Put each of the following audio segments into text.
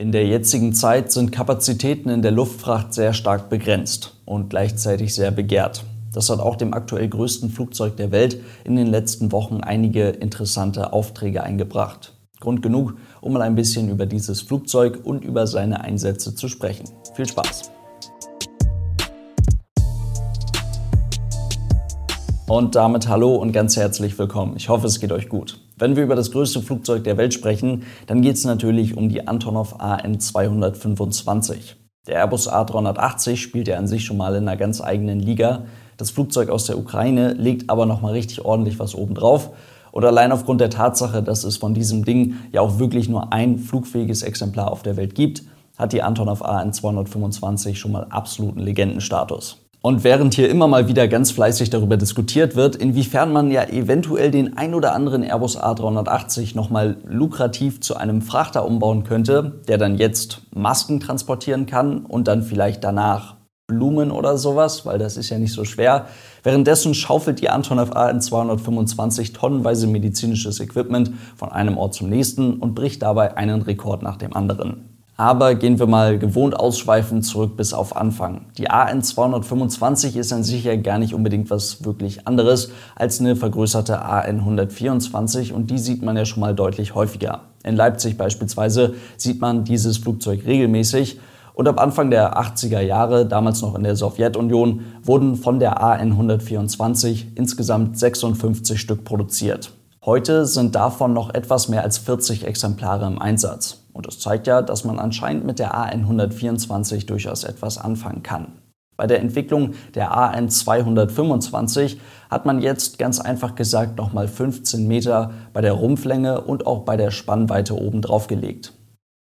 In der jetzigen Zeit sind Kapazitäten in der Luftfracht sehr stark begrenzt und gleichzeitig sehr begehrt. Das hat auch dem aktuell größten Flugzeug der Welt in den letzten Wochen einige interessante Aufträge eingebracht. Grund genug, um mal ein bisschen über dieses Flugzeug und über seine Einsätze zu sprechen. Viel Spaß! Und damit hallo und ganz herzlich willkommen. Ich hoffe, es geht euch gut. Wenn wir über das größte Flugzeug der Welt sprechen, dann geht es natürlich um die Antonov AN 225. Der Airbus A380 spielt ja an sich schon mal in einer ganz eigenen Liga. Das Flugzeug aus der Ukraine legt aber noch mal richtig ordentlich was oben drauf. Und allein aufgrund der Tatsache, dass es von diesem Ding ja auch wirklich nur ein flugfähiges Exemplar auf der Welt gibt, hat die Antonov AN 225 schon mal absoluten Legendenstatus. Und während hier immer mal wieder ganz fleißig darüber diskutiert wird, inwiefern man ja eventuell den ein oder anderen Airbus A380 nochmal lukrativ zu einem Frachter umbauen könnte, der dann jetzt Masken transportieren kann und dann vielleicht danach Blumen oder sowas, weil das ist ja nicht so schwer. Währenddessen schaufelt die Antonov AN 225 tonnenweise medizinisches Equipment von einem Ort zum nächsten und bricht dabei einen Rekord nach dem anderen. Aber gehen wir mal gewohnt ausschweifend zurück bis auf Anfang. Die AN 225 ist an sich ja gar nicht unbedingt was wirklich anderes als eine vergrößerte AN 124 und die sieht man ja schon mal deutlich häufiger. In Leipzig beispielsweise sieht man dieses Flugzeug regelmäßig und ab Anfang der 80er Jahre, damals noch in der Sowjetunion, wurden von der AN 124 insgesamt 56 Stück produziert. Heute sind davon noch etwas mehr als 40 Exemplare im Einsatz. Und das zeigt ja, dass man anscheinend mit der AN 124 durchaus etwas anfangen kann. Bei der Entwicklung der AN 225 hat man jetzt ganz einfach gesagt nochmal 15 Meter bei der Rumpflänge und auch bei der Spannweite oben drauf gelegt.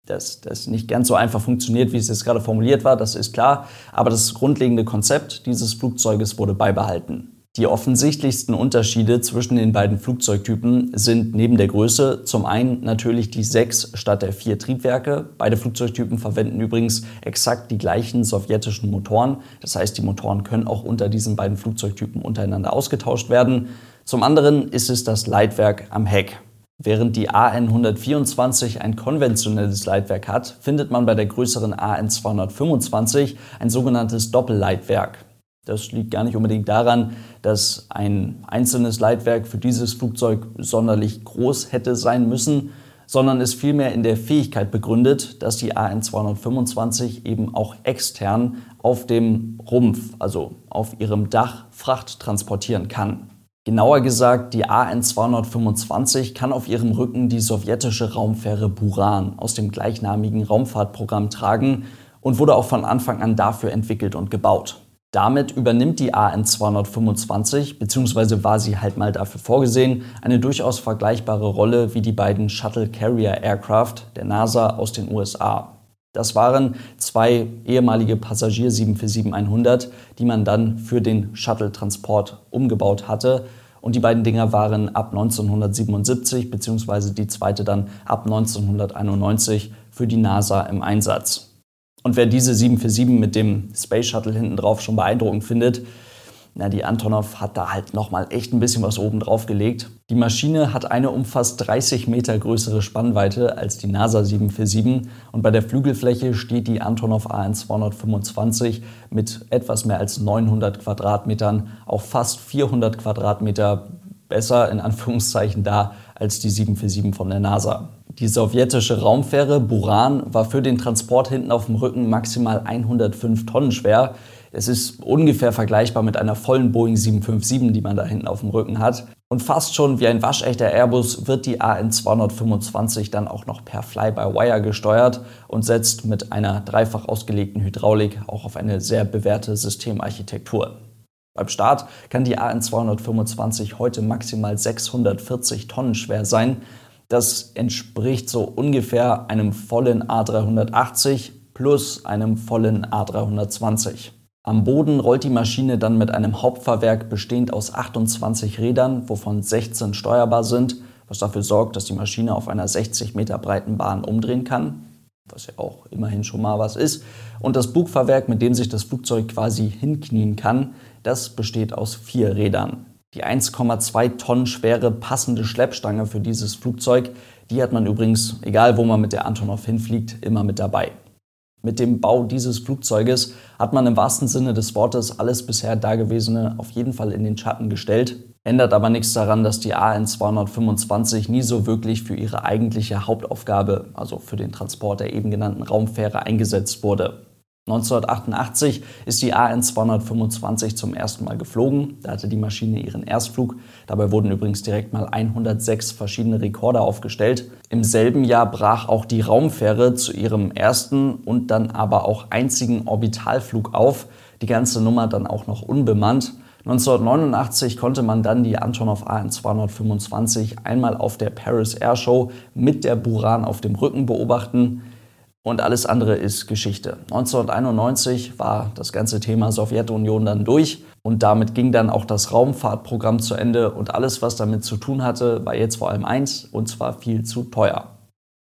Dass das nicht ganz so einfach funktioniert, wie es jetzt gerade formuliert war, das ist klar, aber das grundlegende Konzept dieses Flugzeuges wurde beibehalten. Die offensichtlichsten Unterschiede zwischen den beiden Flugzeugtypen sind neben der Größe zum einen natürlich die sechs statt der vier Triebwerke. Beide Flugzeugtypen verwenden übrigens exakt die gleichen sowjetischen Motoren. Das heißt, die Motoren können auch unter diesen beiden Flugzeugtypen untereinander ausgetauscht werden. Zum anderen ist es das Leitwerk am Heck. Während die AN 124 ein konventionelles Leitwerk hat, findet man bei der größeren AN 225 ein sogenanntes Doppelleitwerk. Das liegt gar nicht unbedingt daran, dass ein einzelnes Leitwerk für dieses Flugzeug sonderlich groß hätte sein müssen, sondern ist vielmehr in der Fähigkeit begründet, dass die AN 225 eben auch extern auf dem Rumpf, also auf ihrem Dach, Fracht transportieren kann. Genauer gesagt, die AN 225 kann auf ihrem Rücken die sowjetische Raumfähre Buran aus dem gleichnamigen Raumfahrtprogramm tragen und wurde auch von Anfang an dafür entwickelt und gebaut. Damit übernimmt die AN 225, beziehungsweise war sie halt mal dafür vorgesehen, eine durchaus vergleichbare Rolle wie die beiden Shuttle Carrier Aircraft der NASA aus den USA. Das waren zwei ehemalige Passagier 747-100, die man dann für den Shuttle-Transport umgebaut hatte. Und die beiden Dinger waren ab 1977 beziehungsweise die zweite dann ab 1991 für die NASA im Einsatz. Und wer diese 747 mit dem Space Shuttle hinten drauf schon beeindruckend findet, na, die Antonov hat da halt nochmal echt ein bisschen was oben drauf gelegt. Die Maschine hat eine um fast 30 Meter größere Spannweite als die NASA 747 und bei der Flügelfläche steht die Antonov AN 225 mit etwas mehr als 900 Quadratmetern auf fast 400 Quadratmeter besser in Anführungszeichen da als die 747 von der NASA. Die sowjetische Raumfähre Buran war für den Transport hinten auf dem Rücken maximal 105 Tonnen schwer. Es ist ungefähr vergleichbar mit einer vollen Boeing 757, die man da hinten auf dem Rücken hat. Und fast schon wie ein waschechter Airbus wird die AN 225 dann auch noch per Fly-by-Wire gesteuert und setzt mit einer dreifach ausgelegten Hydraulik auch auf eine sehr bewährte Systemarchitektur. Beim Start kann die AN 225 heute maximal 640 Tonnen schwer sein. Das entspricht so ungefähr einem vollen A380 plus einem vollen A320. Am Boden rollt die Maschine dann mit einem Hauptfahrwerk bestehend aus 28 Rädern, wovon 16 steuerbar sind, was dafür sorgt, dass die Maschine auf einer 60 Meter breiten Bahn umdrehen kann, was ja auch immerhin schon mal was ist. Und das Bugfahrwerk, mit dem sich das Flugzeug quasi hinknien kann, das besteht aus vier Rädern. Die 1,2 Tonnen schwere passende Schleppstange für dieses Flugzeug, Die hat man übrigens, egal wo man mit der Antonov hinfliegt, immer mit dabei. Mit dem Bau dieses Flugzeuges hat man im wahrsten Sinne des Wortes alles bisher Dagewesene auf jeden Fall in den Schatten gestellt. Ändert aber nichts daran, dass die AN 225 nie so wirklich für ihre eigentliche Hauptaufgabe, also für den Transport der eben genannten Raumfähre, eingesetzt wurde. 1988 ist die AN 225 zum ersten Mal geflogen. Da hatte die Maschine ihren Erstflug. Dabei wurden übrigens direkt mal 106 verschiedene Rekorde aufgestellt. Im selben Jahr brach auch die Raumfähre zu ihrem ersten und dann aber auch einzigen Orbitalflug auf. Die ganze Nummer dann auch noch unbemannt. 1989 konnte man dann die Antonov AN 225 einmal auf der Paris Air Show mit der Buran auf dem Rücken beobachten. Und alles andere ist Geschichte. 1991 war das ganze Thema Sowjetunion dann durch und damit ging dann auch das Raumfahrtprogramm zu Ende und alles, was damit zu tun hatte, war jetzt vor allem eins, und zwar viel zu teuer.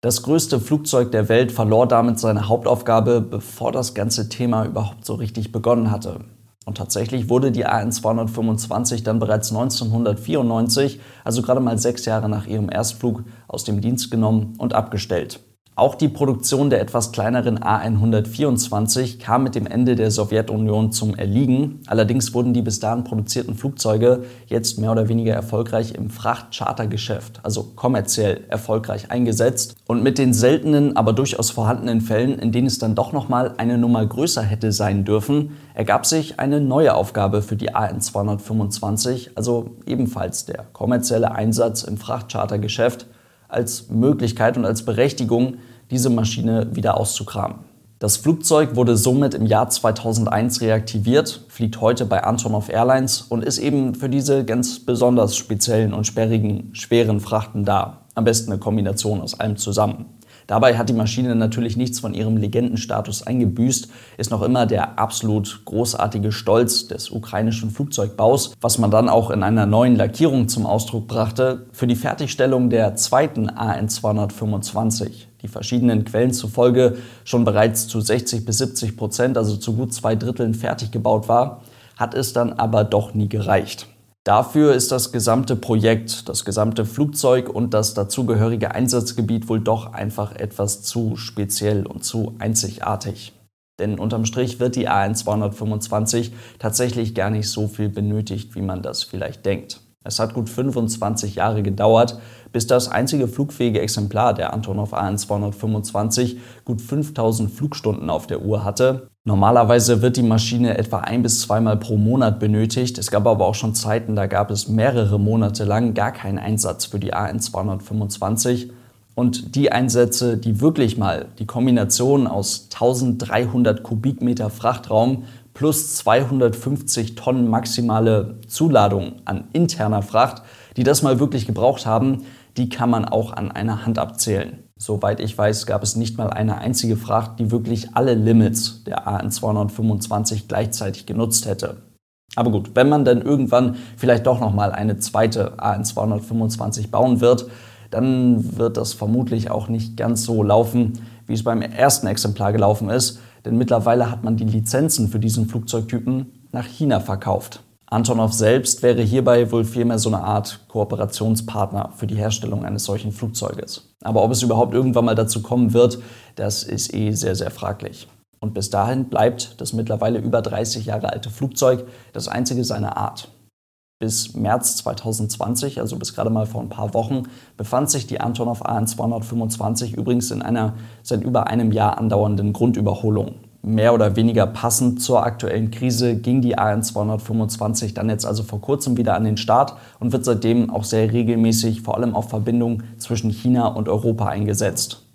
Das größte Flugzeug der Welt verlor damit seine Hauptaufgabe, bevor das ganze Thema überhaupt so richtig begonnen hatte. Und tatsächlich wurde die AN 225 dann bereits 1994, also gerade mal sechs Jahre nach ihrem Erstflug, aus dem Dienst genommen und abgestellt. Auch die Produktion der etwas kleineren A124 kam mit dem Ende der Sowjetunion zum Erliegen. Allerdings wurden die bis dahin produzierten Flugzeuge jetzt mehr oder weniger erfolgreich im Frachtchartergeschäft, also kommerziell erfolgreich eingesetzt. Und mit den seltenen, aber durchaus vorhandenen Fällen, in denen es dann doch nochmal eine Nummer größer hätte sein dürfen, ergab sich eine neue Aufgabe für die AN225, also ebenfalls der kommerzielle Einsatz im Frachtchartergeschäft als Möglichkeit und als Berechtigung, diese Maschine wieder auszukramen. Das Flugzeug wurde somit im Jahr 2001 reaktiviert, fliegt heute bei Antonov Airlines und ist eben für diese ganz besonders speziellen und sperrigen, schweren Frachten da. Am besten eine Kombination aus allem zusammen. Dabei hat die Maschine natürlich nichts von ihrem Legendenstatus eingebüßt, ist noch immer der absolut großartige Stolz des ukrainischen Flugzeugbaus, was man dann auch in einer neuen Lackierung zum Ausdruck brachte, für die Fertigstellung der zweiten AN 225 die verschiedenen Quellen zufolge schon bereits zu 60 bis 70 Prozent, also zu gut zwei Dritteln fertig gebaut war, hat es dann aber doch nie gereicht. Dafür ist das gesamte Projekt, das gesamte Flugzeug und das dazugehörige Einsatzgebiet wohl doch einfach etwas zu speziell und zu einzigartig. Denn unterm Strich wird die AN 225 tatsächlich gar nicht so viel benötigt, wie man das vielleicht denkt. Es hat gut 25 Jahre gedauert, bis das einzige flugfähige Exemplar der Antonov AN 225 gut 5000 Flugstunden auf der Uhr hatte. Normalerweise wird die Maschine etwa ein bis zweimal pro Monat benötigt. Es gab aber auch schon Zeiten, da gab es mehrere Monate lang gar keinen Einsatz für die AN 225. Und die Einsätze, die wirklich mal die Kombination aus 1300 Kubikmeter Frachtraum plus 250 Tonnen maximale Zuladung an interner Fracht, die das mal wirklich gebraucht haben, die kann man auch an einer Hand abzählen. Soweit ich weiß, gab es nicht mal eine einzige Fracht, die wirklich alle Limits der AN 225 gleichzeitig genutzt hätte. Aber gut, wenn man dann irgendwann vielleicht doch noch mal eine zweite AN 225 bauen wird, dann wird das vermutlich auch nicht ganz so laufen, wie es beim ersten Exemplar gelaufen ist, denn mittlerweile hat man die Lizenzen für diesen Flugzeugtypen nach China verkauft. Antonov selbst wäre hierbei wohl vielmehr so eine Art Kooperationspartner für die Herstellung eines solchen Flugzeuges. Aber ob es überhaupt irgendwann mal dazu kommen wird, das ist eh sehr, sehr fraglich. Und bis dahin bleibt das mittlerweile über 30 Jahre alte Flugzeug das einzige seiner Art. Bis März 2020, also bis gerade mal vor ein paar Wochen, befand sich die Antonov AN 225 übrigens in einer seit über einem Jahr andauernden Grundüberholung mehr oder weniger passend zur aktuellen Krise ging die AN 225 dann jetzt also vor kurzem wieder an den Start und wird seitdem auch sehr regelmäßig vor allem auf Verbindungen zwischen China und Europa eingesetzt.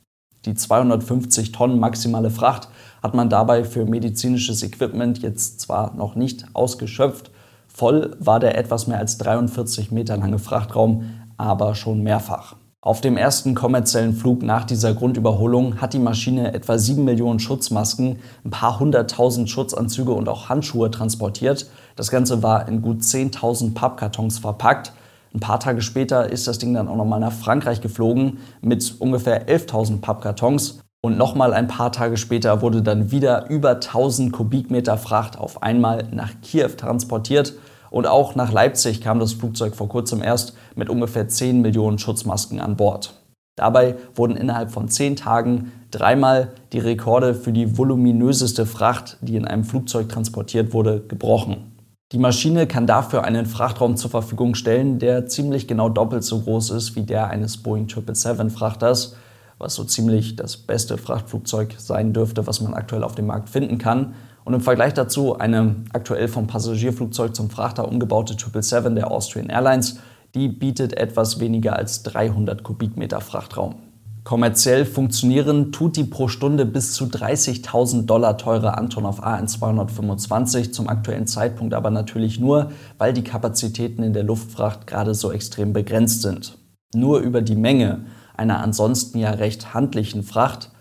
Die 250 Tonnen maximale Fracht hat man dabei für medizinisches Equipment jetzt zwar noch nicht ausgeschöpft, voll war der etwas mehr als 43 Meter lange Frachtraum, aber schon mehrfach. Auf dem ersten kommerziellen Flug nach dieser Grundüberholung hat die Maschine etwa 7 Millionen Schutzmasken, ein paar hunderttausend Schutzanzüge und auch Handschuhe transportiert. Das Ganze war in gut 10.000 Pappkartons verpackt. Ein paar Tage später ist das Ding dann auch nochmal nach Frankreich geflogen mit ungefähr 11.000 Pappkartons. Und nochmal ein paar Tage später wurde dann wieder über 1000 Kubikmeter Fracht auf einmal nach Kiew transportiert. Und auch nach Leipzig kam das Flugzeug vor kurzem erst mit ungefähr 10 Millionen Schutzmasken an Bord. Dabei wurden innerhalb von zehn Tagen dreimal die Rekorde für die voluminöseste Fracht, die in einem Flugzeug transportiert wurde, gebrochen. Die Maschine kann dafür einen Frachtraum zur Verfügung stellen, der ziemlich genau doppelt so groß ist wie der eines Boeing 777-Frachters, was so ziemlich das beste Frachtflugzeug sein dürfte, was man aktuell auf dem Markt finden kann. Und im Vergleich dazu eine aktuell vom Passagierflugzeug zum Frachter umgebaute 777 der Austrian Airlines, die bietet etwas weniger als 300 Kubikmeter Frachtraum. Kommerziell funktionieren tut die pro Stunde bis zu 30.000 Dollar teure Antonov AN225 zum aktuellen Zeitpunkt aber natürlich nur, weil die Kapazitäten in der Luftfracht gerade so extrem begrenzt sind. Nur über die Menge einer ansonsten ja recht handlichen Fracht,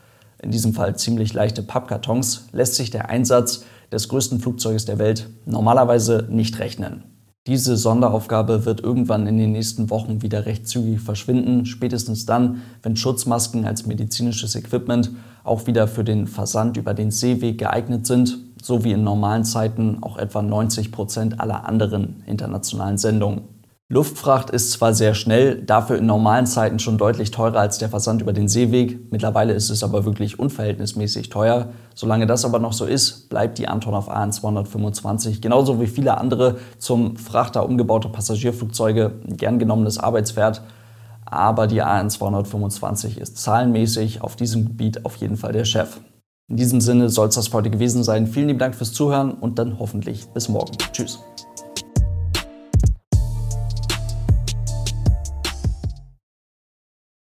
in diesem Fall ziemlich leichte Pappkartons, lässt sich der Einsatz des größten Flugzeuges der Welt normalerweise nicht rechnen. Diese Sonderaufgabe wird irgendwann in den nächsten Wochen wieder recht zügig verschwinden, spätestens dann, wenn Schutzmasken als medizinisches Equipment auch wieder für den Versand über den Seeweg geeignet sind, so wie in normalen Zeiten auch etwa 90 Prozent aller anderen internationalen Sendungen. Luftfracht ist zwar sehr schnell, dafür in normalen Zeiten schon deutlich teurer als der Versand über den Seeweg. Mittlerweile ist es aber wirklich unverhältnismäßig teuer. Solange das aber noch so ist, bleibt die Antonov AN 225 genauso wie viele andere zum Frachter umgebaute Passagierflugzeuge gern genommenes Arbeitspferd. Aber die AN 225 ist zahlenmäßig auf diesem Gebiet auf jeden Fall der Chef. In diesem Sinne soll es das für heute gewesen sein. Vielen lieben Dank fürs Zuhören und dann hoffentlich bis morgen. Tschüss.